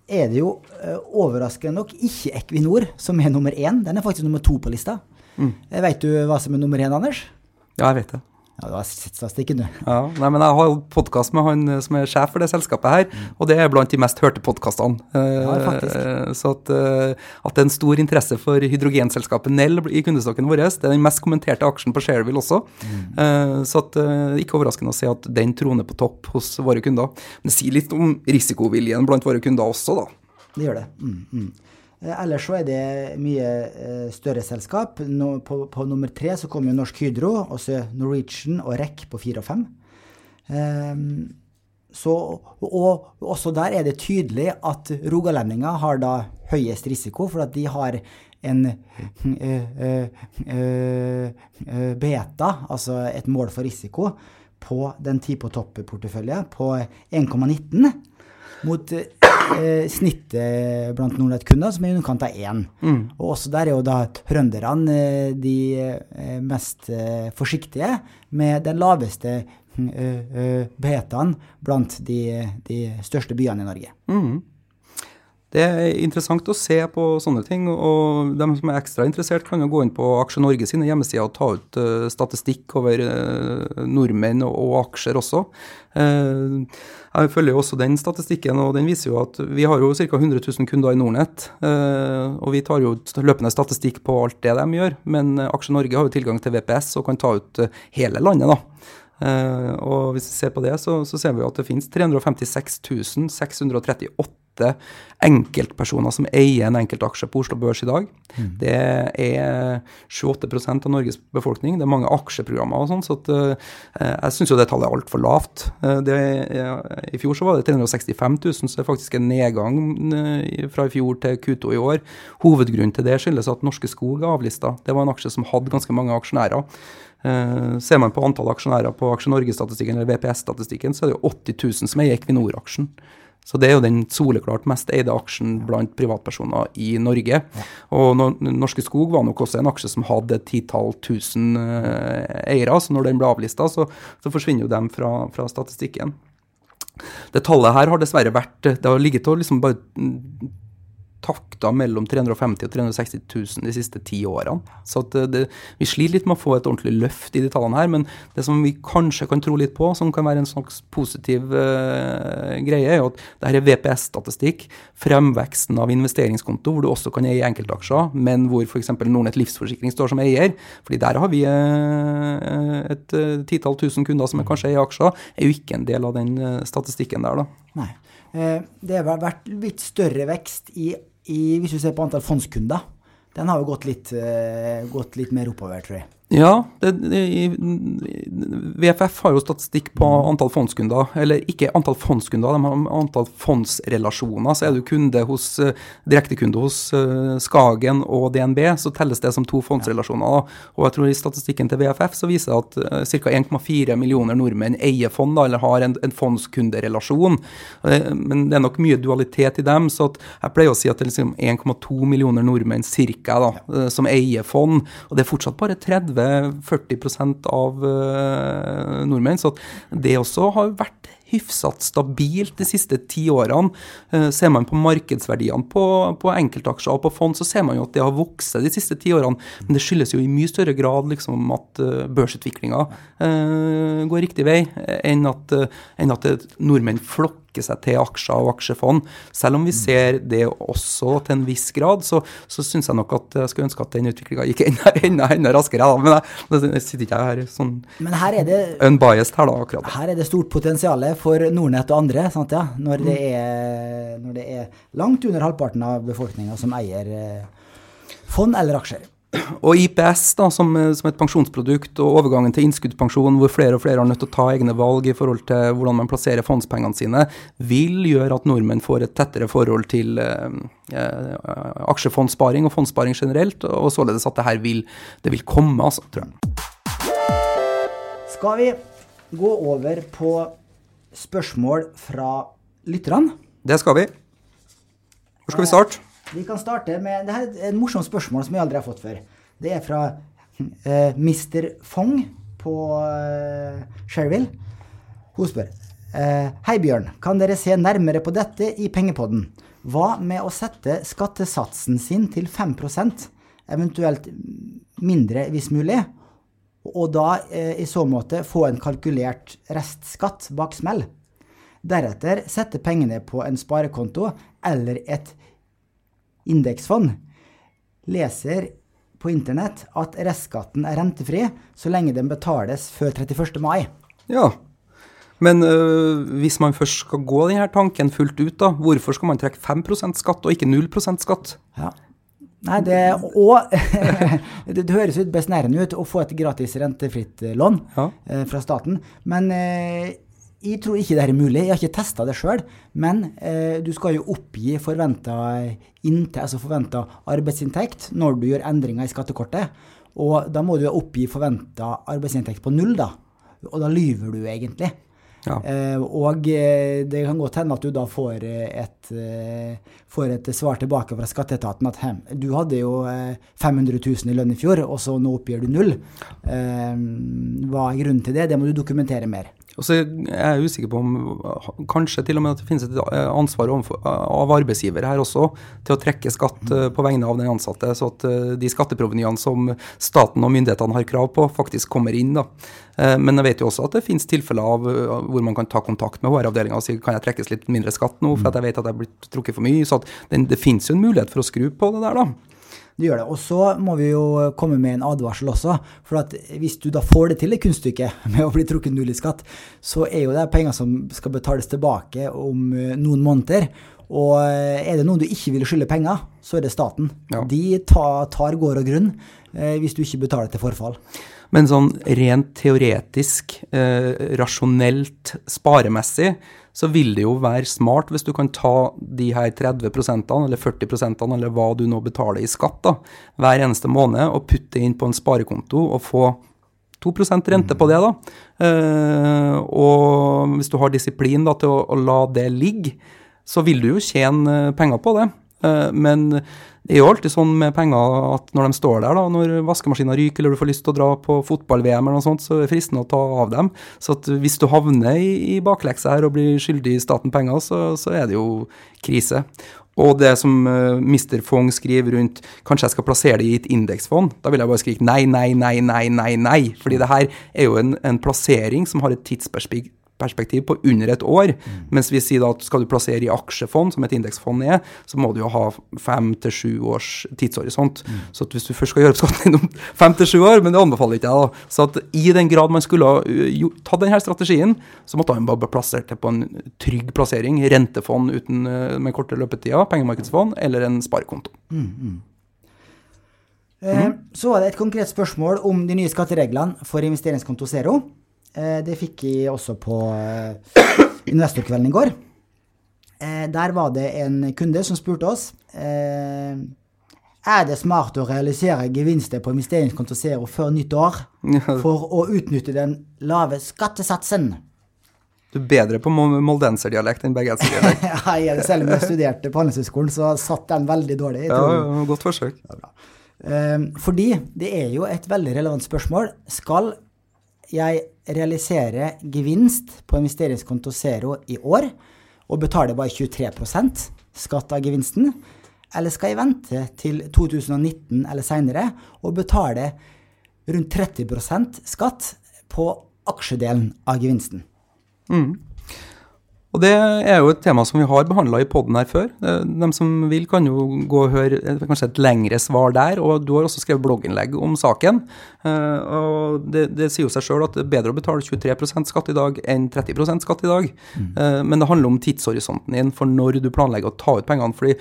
er det jo eh, overraskende nok ikke Equinor som er nummer én. Den er faktisk nummer to på lista. Mm. Vet du hva som er nummer én, Anders? Ja, jeg vet det. Ja, du har sett statistikken, du. Ja, nei, men Jeg har podkast med han eh, som er sjef for det selskapet her, mm. og det er blant de mest hørte podkastene. Ja, faktisk. Eh, så at, eh, at, det er en stor interesse for hydrogenselskapet Nell i kundestokken vår, det er den mest kommenterte aksjen på Shareville også. Mm. Så at, ikke overraskende å se at den troner på topp hos våre kunder. Men det sier litt om risikoviljen blant våre kunder også, da. Det gjør det. Mm, mm. Eh, ellers så er det mye eh, større selskap. På, på, nummer tre så kommer Norsk Hydro, og Norwegian og REC på fire og fem. Um, så, og også der er det tydelig at rogalendinger har da høyest risiko, for at de har en uh, beta, altså et mål for risiko, på den ti på topp-portefølje på 1,19 mot eh, snittet blant Nordnett-kunder, som er i underkant av én. Mm. Og også der er jo da trønderne eh, de eh, mest eh, forsiktige, med den laveste betaen blant de, de, største byene i Norge. Mm. Det er interessant å se på sånne ting. og De som er ekstra interessert, kan jo gå inn på Aksje Norge sine hjemmesider og ta ut uh, statistikk over uh, nordmenn og, og, aksjer også. Uh, jeg følger jo også den statistikken, og den viser jo at vi har jo ca. 100 000 kunder i Nordnett. og vi tar jo løpende statistikk på alt det de gjør, men Aksje Norge har jo tilgang til VPS og kan ta ut hele landet. da. Og hvis vi ser på det, så, så ser vi at det finnes 356 638 enkeltpersoner som eier en enkeltaksje på Oslo Børs i dag. Mm. Det er 28% av Norges befolkning. Det er mange aksjeprogrammer og sånn, så at, uh, jeg syns jo det tallet er altfor lavt. Uh, det, I fjor så var det 365 000, så det er faktisk en nedgang fra i fjor til Q2 i år. Hovedgrunnen til det skyldes at Norske Skog er avlista. Det var en aksje som hadde ganske mange aksjonærer. Uh, ser man på antall aksjonærer på Aksje Norge-statistikken eller VPS-statistikken, så er det jo 80 000 som eier Equinor-aksjen. Så det er jo den soleklart mest eide aksjen blant privatpersoner i Norge. Og Norske Skog var nok også en aksje som hadde et titall tusen uh, eiere, så når den ble avlista, så, så, forsvinner jo dem fra, fra, statistikken. Det tallet her har dessverre vært Det har ligget og liksom bare takta mellom 350 og 360 000 de siste ti årene. Så det, vi sliter litt med å få et ordentlig løft i de tallene her. Men det som vi kanskje kan tro litt på, som kan være en slags positiv uh, greie, er at dette er VPS-statistikk. Fremveksten av investeringskonto, hvor du også kan eie enkeltaksjer, men hvor f.eks. Nordnett Livsforsikring står som eier. fordi der har vi uh, et titall tusen kunder som er kanskje eier aksjer, er jo ikke en del av den statistikken der, da. Nei. Det har vært litt større vekst i i, hvis du ser på antall fondskunder, den har jo gått litt, uh, gått litt mer oppover, tror jeg. Ja, det, VFF har jo statistikk på antall fondskunder. Eller ikke antall fondskunder, de har antall fondsrelasjoner. Så er du kunde hos, eh, direktekunde hos uh, Skagen og DNB, så telles det som to fondsrelasjoner. Og jeg tror i statistikken til VFF så viser det at uh, ca. 1,4 millioner nordmenn eier fond, da, eller har en, en fondskunderelasjon. Men det er nok mye dualitet i dem, så jeg pleier å si at det er liksom 1,2 millioner nordmenn cirka som eier fond. Og det er fortsatt bare 30 40 av uh, nordmenn. Så det også har vært hyfsat stabilt de siste ti årene. Eh, ser man på markedsverdiene på, på, enkeltaksjer og på fond, så ser man jo at det har vokst de siste ti årene. Men det skyldes jo i mye større grad liksom at uh, børsutviklinga går riktig vei, enn at, enn at nordmenn flokker trekke seg til aksjer og aksjefond. Selv om vi ser det også til en viss grad, så, så syns jeg nok at jeg skulle ønske at den utviklinga gikk enda, enda, enda raskere. Da. Men jeg, jeg sitter ikke her sånn Men her er det, unbiased her, da, akkurat. Her er det stort potensial for Nordnett og andre, sant, ja? når, det mm. er, når det er langt under halvparten av befolkninga som eier eh, fond eller aksjer. Og IPS da, som, som, et pensjonsprodukt og overgangen til innskuddspensjon, hvor flere og flere har nødt til å ta egne valg i forhold til hvordan man plasserer fondspengene sine, vil gjøre at nordmenn får et tettere forhold til eh, eh, aksjefondsparing og fondssparing generelt, og således at det her vil, det vil komme, altså, tror jeg. Skal vi gå over på spørsmål fra lytterne? Det skal vi. Hvor skal vi starte? Vi kan starte med Det her er et morsomt spørsmål som vi aldri har fått før. Det er fra uh, Mr. Fong på uh, Sherville. Hun spør uh, Hei, Bjørn. Kan dere se nærmere på dette i Pengepodden? Hva med å sette skattesatsen sin til 5% eventuelt mindre hvis mulig, og da eh, i så måte få en kalkulert restskatt bak smell? Deretter sette pengene på en sparekonto eller et indeksfond, leser på internett at restskatten er rentefri så lenge den betales før 31. mai. Ja, men øh, hvis man først skal gå denne tanken fullt ut, da, hvorfor skal man trekke 5% skatt og ikke 0% skatt? Ja. Nei, det, og det, høres ut besnærende ut å få et gratis rentefritt lån ja. eh, fra staten, men eh, jeg tror ikke det er mulig. Jeg har ikke testa det sjøl. Men eh, du skal jo oppgi forventa altså forventa arbeidsinntekt når du gjør endringer i skattekortet. Og da må du oppgi forventa arbeidsinntekt på null, da. Og da lyver du egentlig. Ja. Eh, og eh, det kan godt hende at du da får et, eh, får et svar tilbake fra skatteetaten at hem, du hadde jo 500 000 i lønn i fjor, og så nå oppgir du null. Eh, hva er grunnen til det? Det må du dokumentere mer. Og så er jeg usikker på om kanskje til og med at det finnes et ansvar av arbeidsgiver her også til å trekke skatt eh, på vegne av den ansatte, så at eh, de skatteprovenyene som staten og myndighetene har krav på, faktisk kommer inn. da. Eh, men jeg vet jo også at det finnes tilfeller av hvor man kan ta kontakt med HR-avdelinga og si kan jeg trekkes litt mindre skatt nå, for at jeg vet at jeg er blitt trukket for mye. Så det, det finnes jo en mulighet for å skru på det der, da. Det gjør det. Og så må vi jo komme med en advarsel også. For at hvis du da får det til, det kunststykket med å bli trukket null i skatt, så er jo det penger som skal betales tilbake om eh, noen måneder. Og eh, er det noen du ikke vil skylde penger, så er det staten. Ja. De tar, tar gård og grunn eh, hvis du ikke betaler til forfall. Men sånn rent teoretisk, eh, rasjonelt, sparemessig, så vil det jo være smart hvis du kan ta de her 30% eller 40% eller hva du nå betaler i skatt da, hver eneste måned, og putte inn på en sparekonto og få 2% rente på det. da. Eh, og hvis du har disiplin da, til å, la det ligge, så vil du jo tjene penger på det. Eh, men det er jo alltid sånn med penger at når de står der, da, når vaskemaskinen ryker eller du får lyst til å dra på fotball-VM eller noe sånt, så er det fristende å ta av dem. Så hvis du havner i, i bakleksa her og blir skyldig staten penger, så, så er det jo krise. Og det som uh, Mr. Fong skriver rundt kanskje jeg skal plassere det i et indeksfond, da vil jeg bare skrike nei, nei, nei, nei, nei, nei. Fordi det her er jo en, en plassering som har et tidsperspektiv perspektiv på under et år. Mm. Mens vi sier da at skal du plassere i aksjefond, som et indeksfond er, så må du jo ha fem til sju års tidshorisont. Mm. Så hvis du først skal gjøre skatten innom fem til sju år, men det anbefaler ikke jeg, da. Så at i den grad man skulle ha uh, tatt denne strategien, så måtte man bare plassert det på en trygg plassering. Rentefond uten, uh, med korte løpetider, pengemarkedsfond eller en sparekonto. Mm, mm. Mm. så var det et konkret spørsmål om de nye skattereglene for investeringskonto Zero. Eh, det fikk jeg også på eh, investorkvelden i går. Eh, der var det en kunde som spurte oss er det smart å realisere gevinster på investeringskonto Zero før nyttår for å utnytte den lave skattesatsen? Du er bedre på moldenserdialekt enn bergenserdialekt. ja, selv om jeg studerte på Handelshøyskolen, så satt den veldig dårlig. Ja, godt forsøk. Fordi det er jo et veldig relevant spørsmål. Skal jeg realiserer gevinst på investeringskonto Zero i år, og betaler bare 23% skatt av gevinsten? Eller skal jeg vente til 2019 eller seinere og betale rundt 30% skatt på aksjedelen av gevinsten? Mm. Og Det er jo et tema som vi har behandla i poden her før. De som vil, kan jo gå og høre kanskje et lengre svar der. Og du har også skrevet blogginnlegg om saken. Eh, og Det, det sier jo seg sjøl at det er bedre å betale 23% skatt i dag enn 30% skatt i dag. Mm. Eh, men det handler om tidshorisonten din for når du planlegger å ta ut pengene. fordi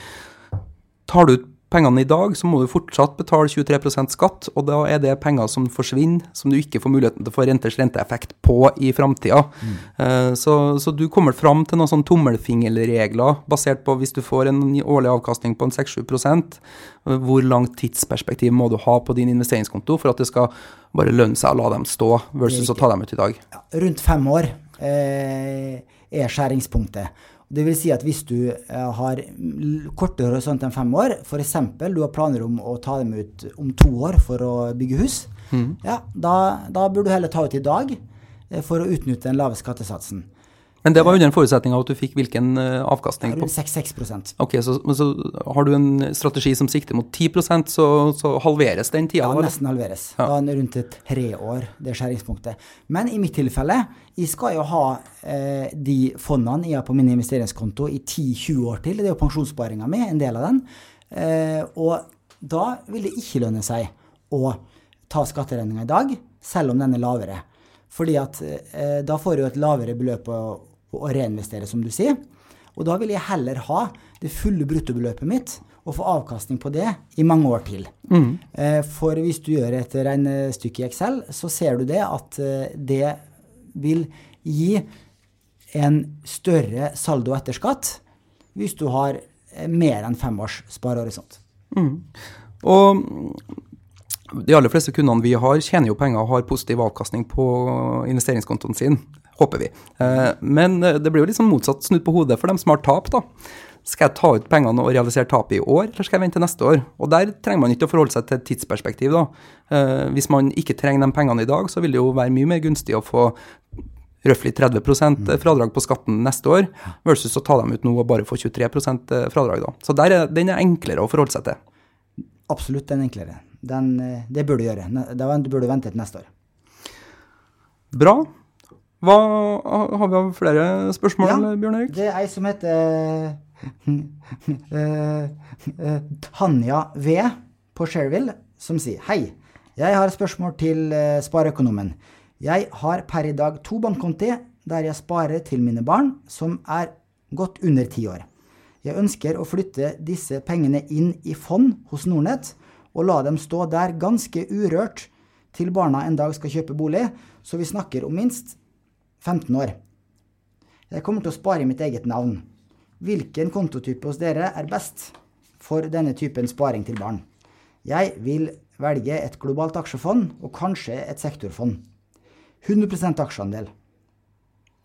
tar du ut pengene i dag, så må du fortsatt betale 23% skatt, og da er det penger som forsvinner, som du ikke får muligheten til å få renters renteeffekt på i framtida. Mm. Uh, så, så, du kommer fram til noen sånn tommelfingerregler basert på hvis du får en årlig avkastning på en 6-7 uh, hvor langt tidsperspektiv må du ha på din investeringskonto for at det skal bare lønne seg å la dem stå, versus å ta dem ut i dag? Ja, rundt fem år eh, er skjæringspunktet. Det vil si at hvis du eh, har kortere horisont enn fem år, f.eks. du har planer om å ta dem ut om to år for å bygge hus, mm. ja, da, da burde du heller ta ut i dag eh, for å utnytte den lave skattesatsen. Men det var under en forutsetning av at du fikk hvilken uh, avkastning? Rundt 6% Ok, så, så, har du en strategi som sikter mot 10 så, så halveres den tida? Ja, nesten halveres. Ja. Da rundt tre år, det skjæringspunktet. Men i mitt tilfelle, jeg skal jo ha eh, de fondene jeg har på min investeringskonto i 10-20 år til. Det er jo pensjonssparinga mi, en del av den. Eh, og da vil det ikke lønne seg å ta skatteregninga i dag, selv om den er lavere. Fordi at eh, da får du et lavere beløp å å reinvestere, som du sier. Og da vil jeg heller ha det fulle bruttobeløpet mitt og få avkastning på det i mange år til. Mm. Eh, for hvis du gjør et regnestykke i Excel, så ser du det at eh, det vil gi en større saldo etter skatt hvis du har eh, mer enn fem års sparehorisont. Mm. Og de aller fleste kundene vi har, tjener jo penger og har positiv avkastning på investeringskontoen sin håper vi. Eh, men eh, det blir jo litt sånn motsatt snudd på hodet for dem som har tap, da. Skal jeg ta ut pengene og realisere tapet i år, eller skal jeg vente til neste år? Og Der trenger man ikke å forholde seg til et tidsperspektiv. da. Eh, hvis man ikke trenger de pengene i dag, så vil det jo være mye mer gunstig å få røftlig 30 mm. fradrag på skatten neste år, versus å ta dem ut nå og bare få 23% fradrag. da. Så er, den er enklere å forholde seg til. Absolutt, den er enklere. Den, det bør du gjøre. Det bør du vente til neste år. Bra. Hva, har vi flere spørsmål, ja, Bjørn Erik? Det er ei som heter uh, Tanja V på Sherville, som sier Hei, jeg har et spørsmål til uh, spareøkonomen. Jeg har per i dag to bankkonti der jeg sparer til mine barn, som er godt under ti år. Jeg ønsker å flytte disse pengene inn i fond hos Nordnett, og la dem stå der ganske urørt til barna en dag skal kjøpe bolig, så vi snakker om minst 15 år. Jeg kommer til å spare i mitt eget navn. Hvilken kontotype hos dere er best for denne typen sparing til barn? Jeg vil velge et globalt aksjefond og kanskje et sektorfond. 100% aksjeandel.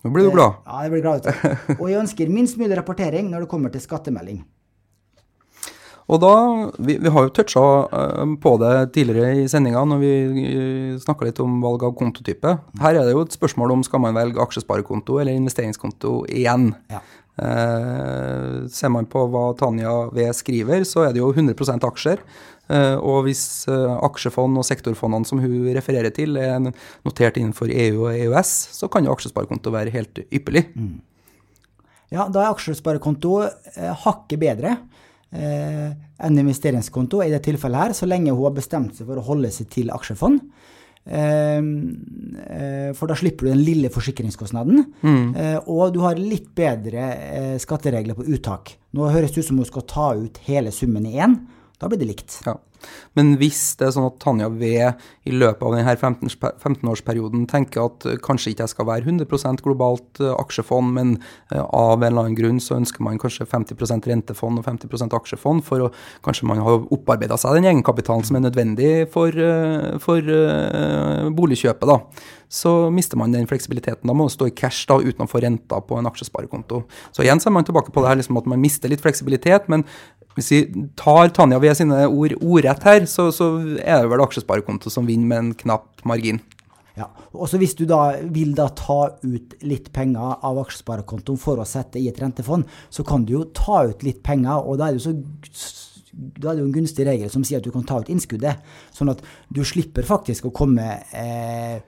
Nå blir du glad. Ja, jeg blir glad. Og jeg ønsker minst mulig rapportering når det kommer til skattemelding. Og da, Vi, vi har jo toucha uh, på det tidligere i sendinga når vi eh, snakka litt om valg av kontotype. Her er det jo et spørsmål om skal man velge aksjesparekonto eller investeringskonto igjen. Ja. Uh, ser man på hva Tanja V skriver, så er det jo 100 aksjer. Uh, og hvis uh, aksjefond og sektorfondene som hun refererer til, er notert innenfor EU og EØS, så kan jo aksjesparekonto være helt ypperlig. Mm. Ja, da er aksjesparekonto hakket bedre eh, en investeringskonto i det tilfellet her, så lenge hun har bestemt seg for å holde seg til aksjefond. Eh, eh, for da slipper du den lille forsikringskostnaden. Mm. Eh, og du har litt bedre eh, skatteregler på uttak. Nå høres det ut som hun skal ta ut hele summen i én. Da blir det likt. Ja. Men hvis det er sånn at Tanja V i løpet av denne 15-årsperioden tenker at eh, kanskje ikke jeg skal være 100% globalt eh, aksjefond, men eh, av en eller annen grunn så ønsker man kanskje 50% rentefond og 50% aksjefond, for å kanskje man har opparbeida seg den egenkapitalen som er nødvendig for, for boligkjøpet, da, så mister man den fleksibiliteten. Da må man stå i cash da, uten å få renta på en aksjesparekonto. Så igjen så er man tilbake på det her liksom at man mister litt fleksibilitet, men hvis vi tar Tanja ved sine ord ordrett her, så, så, er det vel aksjesparekonto som vinner med en knapp margin. Ja, og så Hvis du da vil da ta ut litt penger av aksjesparekontoen for å sette i et rentefond, så kan du jo ta ut litt penger, og da er det jo så da er det jo en gunstig regel som sier at du kan ta ut innskuddet. Sånn at du slipper faktisk å komme eh,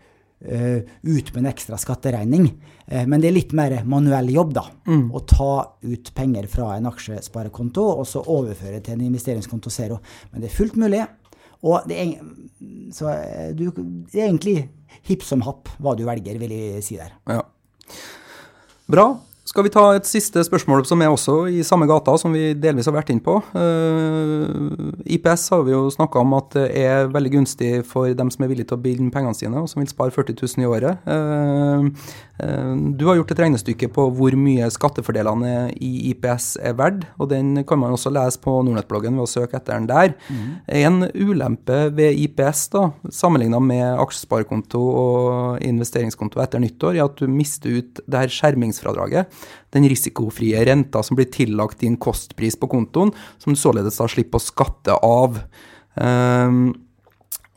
eh, ut med en ekstra skatteregning. Uh, men det er litt mer manuell jobb, da. Mm. Å ta ut penger fra en aksjesparekonto og så overføre til en investeringskonto zero. Men det er fullt mulig. Og det er, så, eh, du, det er egentlig hipp som happ hva du velger, vil jeg si der. Ja. Bra. Skal vi ta et siste spørsmål som er også i samme gata, som vi delvis har vært inn på. Uh, eh, IPS har vi jo snakka om at det er veldig gunstig for dem som er villige til å binde pengene sine, og som vil spare 40 000 i året. Uh, uh, du har gjort et regnestykke på hvor mye skattefordelene i IPS er verdt, og den kan man også lese på Nordnett-bloggen ved å søke etter den der. Mm. En ulempe ved IPS, da, sammenligna med aksjesparekonto og investeringskonto etter nyttår, er at du mister ut det her skjermingsfradraget den risikofrie renta som blir tillagt din kostpris på kontoen, som du således da slipper å skatte av. Um,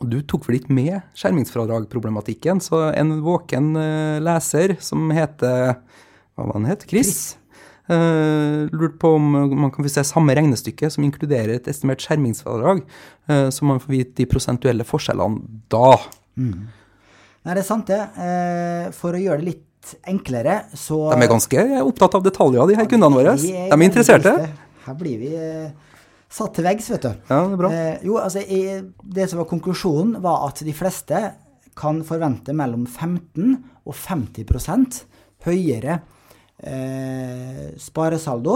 og du tok vel ikke med skjermingsfradragproblematikken, så en våken uh, leser som heter Hva var han het? Chris? Chris. Uh, lurte på om man kan få se samme regnestykke som inkluderer et estimert skjermingsfradrag, uh, så man får vite de prosentuelle forskjellene da. Mm. Nei, det er sant, det. For å gjøre det litt enklere, så De er ganske opptatt av detaljer, de her kundene våre. De er, er interesserte. Her blir vi eh, satt til veggs, vet du. Ja, det er bra. Eh, jo, altså, i, det som var konklusjonen, var at de fleste kan forvente mellom 15 og 50 høyere eh, sparesaldo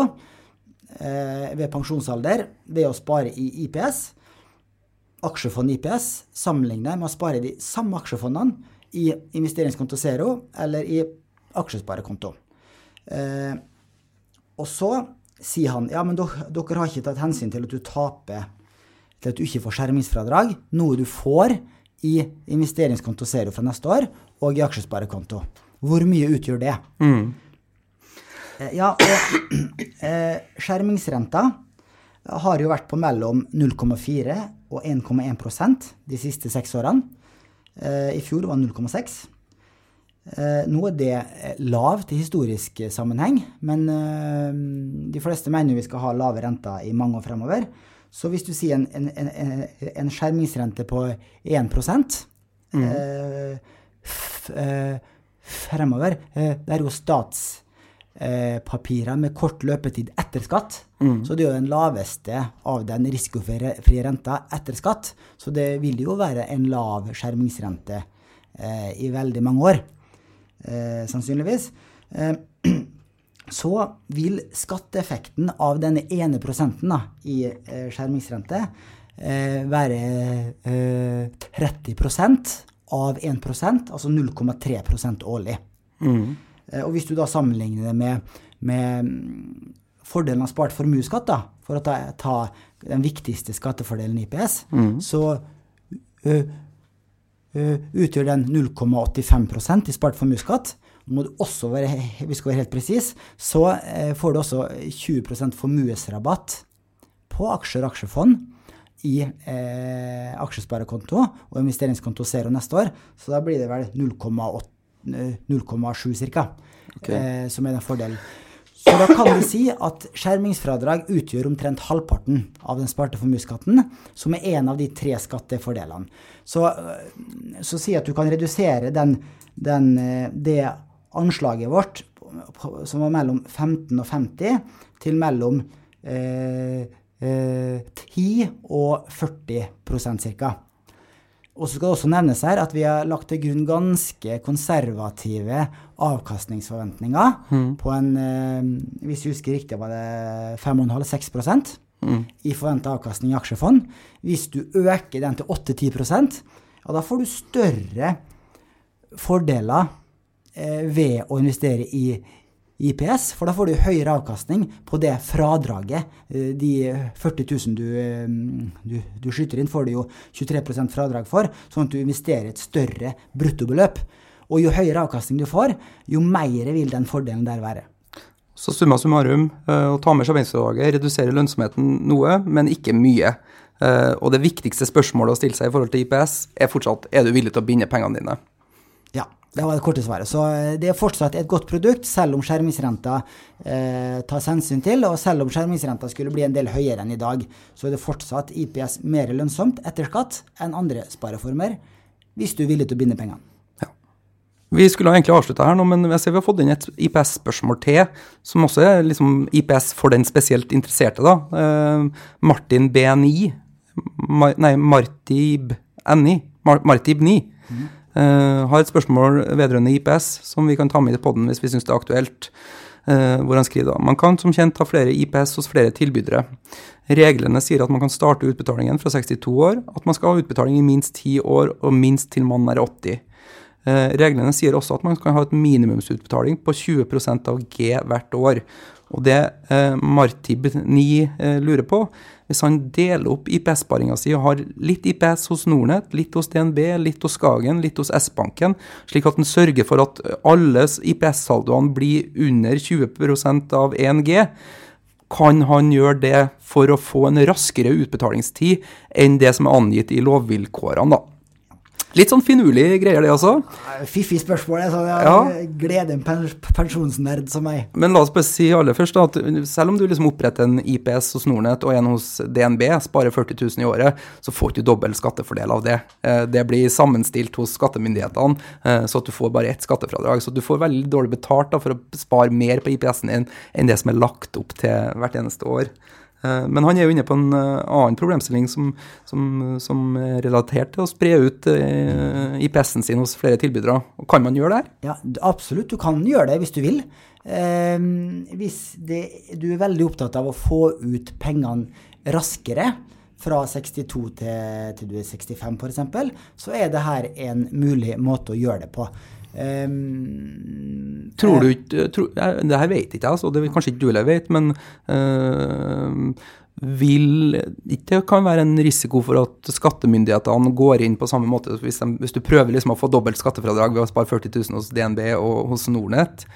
eh, ved pensjonsalder ved å spare i IPS, aksjefond IPS, sammenlignet med å spare de samme aksjefondene i investeringskonto zero eller i aksjesparekonto. Eh, og så sier han ja, men dere, dere har ikke tatt hensyn til at du taper til at du ikke får skjermingsfradrag, noe du får i investeringskonto zero fra neste år og i aksjesparekonto. Hvor mye utgjør det? Mm. Eh, ja, og eh, skjermingsrenta har jo vært på mellom 0,4 og 1,1% de siste seks årene. Eh, I fjor var det 0,6. Eh, nå er det eh, lavt i historisk sammenheng, men de fleste mener vi skal ha lave renter i mange år fremover. Så hvis du sier en, en, en, en skjermingsrente på 1 mm. eh, fremover Det er jo stats papirer med kort løpetid etter skatt. Mm. Så det er jo den laveste av den risikofrie renta etter skatt. Så det vil jo være en lav skjermingsrente eh, i veldig mange år, eh, sannsynligvis. Eh, så vil skatteeffekten av denne ene prosenten da, i eh, skjermingsrente eh, være 30 av 1% altså 0,3% årlig. Mm. Eh, og hvis du da sammenligner det med, med mm, fordelen av spart formuesskatt, for å ta, ta, den viktigste skattefordelen i IPS, mm. så ø, ø, utgjør den 0,85% i spart formuesskatt. Må du også være, vi skal være helt presis, så eh, får du også 20% formuesrabatt på aksjer og aksjefond i eh, aksjesparekonto og investeringskonto zero neste år. Så da blir det vel 0,8 0,7 ca. Okay. Eh, som er den fordelen. Så da kan vi si at skjermingsfradrag utgjør omtrent halvparten av den sparte formuesskatten, som er en av de tre skattefordelene. Så, eh, så si at du kan redusere den, den, eh, det anslaget vårt, som var mellom 15 og 50, til mellom eh, eh, 10 og 40% ca. Og så skal det også nevnes her at vi har lagt til grunn ganske konservative avkastningsforventninger mm. på en eh, Hvis jeg husker riktig, var det 5,5-6 mm. i forventa avkastning i aksjefond. Hvis du øker den til 8-10 ja, da får du større fordeler eh, ved å investere i IPS, for da får du høyere avkastning på det fradraget. Eh, de 40 000 du, eh, du, du skyter inn, får du jo 23% fradrag for, sånn at du investerer et større bruttobeløp. Og jo høyere avkastning du får, jo mer vil den fordelen der være. Så summa summarum, eh, å ta med skjermingsfradraget reduserer lønnsomheten noe, men ikke mye. Og det viktigste spørsmålet å stille seg i forhold til IPS er fortsatt er du villig til å binde pengene dine. Ja, det var det korte svaret. Så eh, det er fortsatt et godt produkt, selv om skjermingsrenta eh, tas hensyn til. Og selv om skjermingsrenta skulle bli en del høyere enn i dag, så er det fortsatt IPS mer lønnsomt etter skatt enn andre spareformer, hvis du er villig til å binde pengene. Vi skulle egentlig avslutta her nå, men jeg ser vi har fått inn et IPS-spørsmål til, som også er liksom IPS for den spesielt interesserte. da. Eh, Martin B9, Mar nei, Martib N9, Mar Martib 9, mm. Eh, har et spørsmål vedrørende IPS som vi kan ta med i poden hvis vi syns det er aktuelt. Eh, hvor han skriver da Man kan som kjent ha flere IPS hos flere tilbydere. Reglene sier at man kan starte utbetalingen fra 62 år, at man skal ha utbetaling i minst 10 år og minst til man er 80. Eh, reglene sier også at man kan ha et minimumsutbetaling på 20% av G hvert år. Og det eh, Martib9 eh, lurer på, hvis han deler opp IPS-sparinga si og har litt IPS hos Nordnett, litt hos DNB, litt hos Skagen, litt hos S-banken, slik at han sørger for at alle IPS-saldoene blir under 20% av 1G, kan han gjøre det for å få en raskere utbetalingstid enn det som er angitt i lovvilkårene, da. Litt sånn finurlig greier, det også. Fiffig spørsmål. Altså, jeg ja. gleder en pensjonsnerd som meg. Men la oss bare si aller først at selv om du liksom oppretter en IPS hos Nordnett og en hos DNB, sparer 40 000 i året, så får du ikke dobbel skattefordel av det. Eh, det blir sammenstilt hos skattemyndighetene, eh, så at du får bare ett skattefradrag. Så du får veldig dårlig betalt da, for å spare mer på IPS-en din enn det som er lagt opp til hvert eneste år. Eh, men han er jo inne på en eh, annen problemstilling som, som, som er relatert til å spre ut i IPS-en sin hos flere tilbydere. Kan man gjøre det her? Ja, absolutt. Du kan gjøre det hvis du vil. Eh, hvis det, du er veldig opptatt av å få ut pengene raskere, fra 62 til, til du er 65 f.eks., så er det her en mulig måte å gjøre det på. Um, tror du ikke Det her vet ikke jeg, altså. Det vil kanskje ikke du heller vet, men uh, vil ikke kan være en risiko for at skattemyndighetene går inn på samme måte hvis, de, hvis du prøver liksom å få dobbelt skattefradrag ved å spare 40 000 hos DNB og hos Nordnett,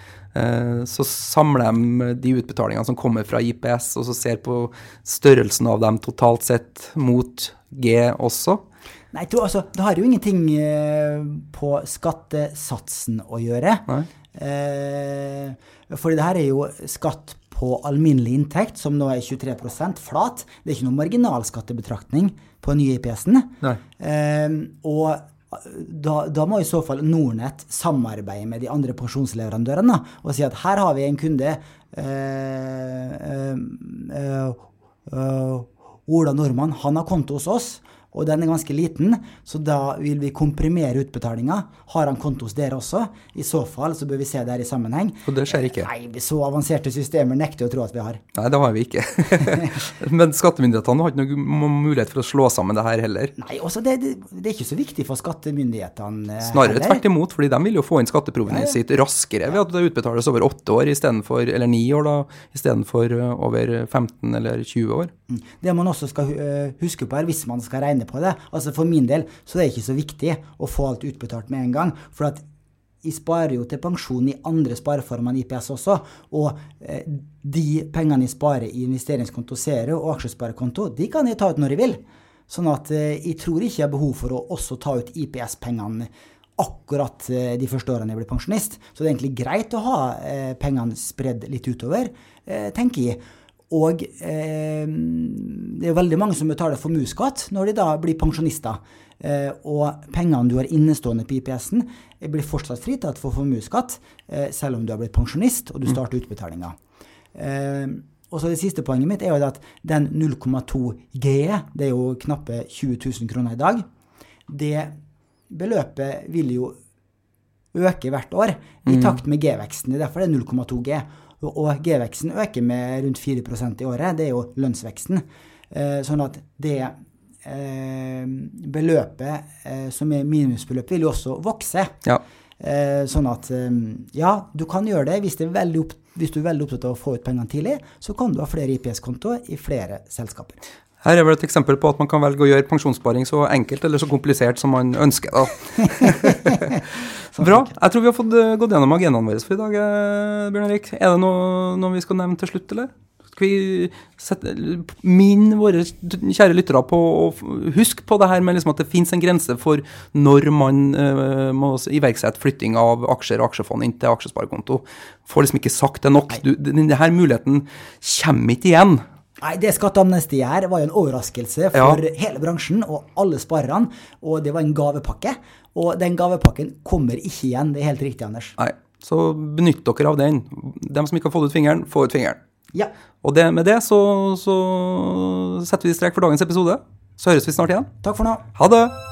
så samler de de utbetalingene som kommer fra IPS, og så ser på størrelsen av dem totalt sett mot G også. Nei, du, altså, det har jo ingenting eh, på skattesatsen å gjøre. Eh, fordi det her er jo skatt på alminnelig inntekt, som nå er 23% flat. Det er ikke noen marginalskattebetraktning på nye IPS-en. Eh, og da, da, må i så fall Nornett samarbeide med de andre pensjonsleverandørene og si at her har vi en kunde eh, eh, eh, Ola Nordmann, han har konto hos oss og den er ganske liten, så da vil vi komprimere utbetalinga. Har han konto hos dere også? I så fall så bør vi se det her i sammenheng. Og det skjer ikke? Nei, så avanserte systemer nekter jeg å tro at vi har. Nei, det har vi ikke. Men skattemyndighetene har ikke noen mulighet for å slå sammen det her heller? Nei, også det, det, det er ikke så viktig for skattemyndighetene Snarere tvert imot, fordi de vil jo få inn skatteprovenyet ja, sitt raskere ved at det utbetales over åtte år istedenfor, eller ni år da, istedenfor eh, over 15 eller 20 år. Mm. Det man også skal eh, huske på her, hvis man skal regne på det Altså For min del så er det ikke så viktig å få alt utbetalt med en gang. For at jeg sparer jo til pensjon i andre spareformer enn IPS også. Og eh, de pengene jeg sparer i investeringskonto Zero og aksjesparekonto, de kan jeg ta ut når jeg vil. Sånn at eh, jeg tror ikke jeg har behov for å også ta ut IPS-pengene akkurat eh, de første årene jeg blir pensjonist. Så det er egentlig greit å ha pengene spredd litt utover, tenker jeg. Og eh, det er jo veldig mange som betaler formuesskatt når de da blir pensjonister. Eh, og pengene du har innestående på IPS-en, eh, blir fortsatt fritatt for formuesskatt, eh, selv om du har blitt pensjonist og du mm. starter utbetalinga. Eh, og så Det siste poenget mitt er jo at den 0,2 G, det er jo knappe 20 000 kroner i dag, det beløpet vil jo øke hvert år i mm. takt med G-veksten. Derfor er det 0,2 G. Og G-veksten øker med rundt 4% i året. Det er jo lønnsveksten. Eh, sånn at det eh, beløpet eh, som er minimumsbeløpet, vil jo også vokse. Ja. Sånn at ja, du kan gjøre det hvis, det opp, hvis, du er veldig opptatt av å få ut pengene tidlig. Så kan du ha flere IPS-kontoer i flere selskaper. Her er vel et eksempel på at man kan velge å gjøre pensjonssparing så enkelt eller så komplisert som man ønsker. da. Bra. Jeg tror vi har fått eh, gått gjennom agendaen vår for i dag, eh, Bjørn Erik. Er det noe, noe vi skal nevne til slutt, eller? Skal vi sette, minne våre kjære lyttere på å huske på det her med liksom at det finnes en grense for når man uh, må iverksette flytting av aksjer og aksjefond inn til aksjesparekonto. Får liksom ikke sagt det nok. Du, denne muligheten kommer ikke igjen. Nei, det skatteamnestiet her var jo en overraskelse for hele bransjen og alle sparerne, og det var en gavepakke. Og den gavepakken kommer ikke igjen, det er helt riktig, Anders. Nei, så benytt dere av den. De som ikke har fått ut fingeren, få ut fingeren. Ja, Og det, med det så, så setter vi strek for dagens episode. Så høres vi snart igjen. takk for nå. Ha det!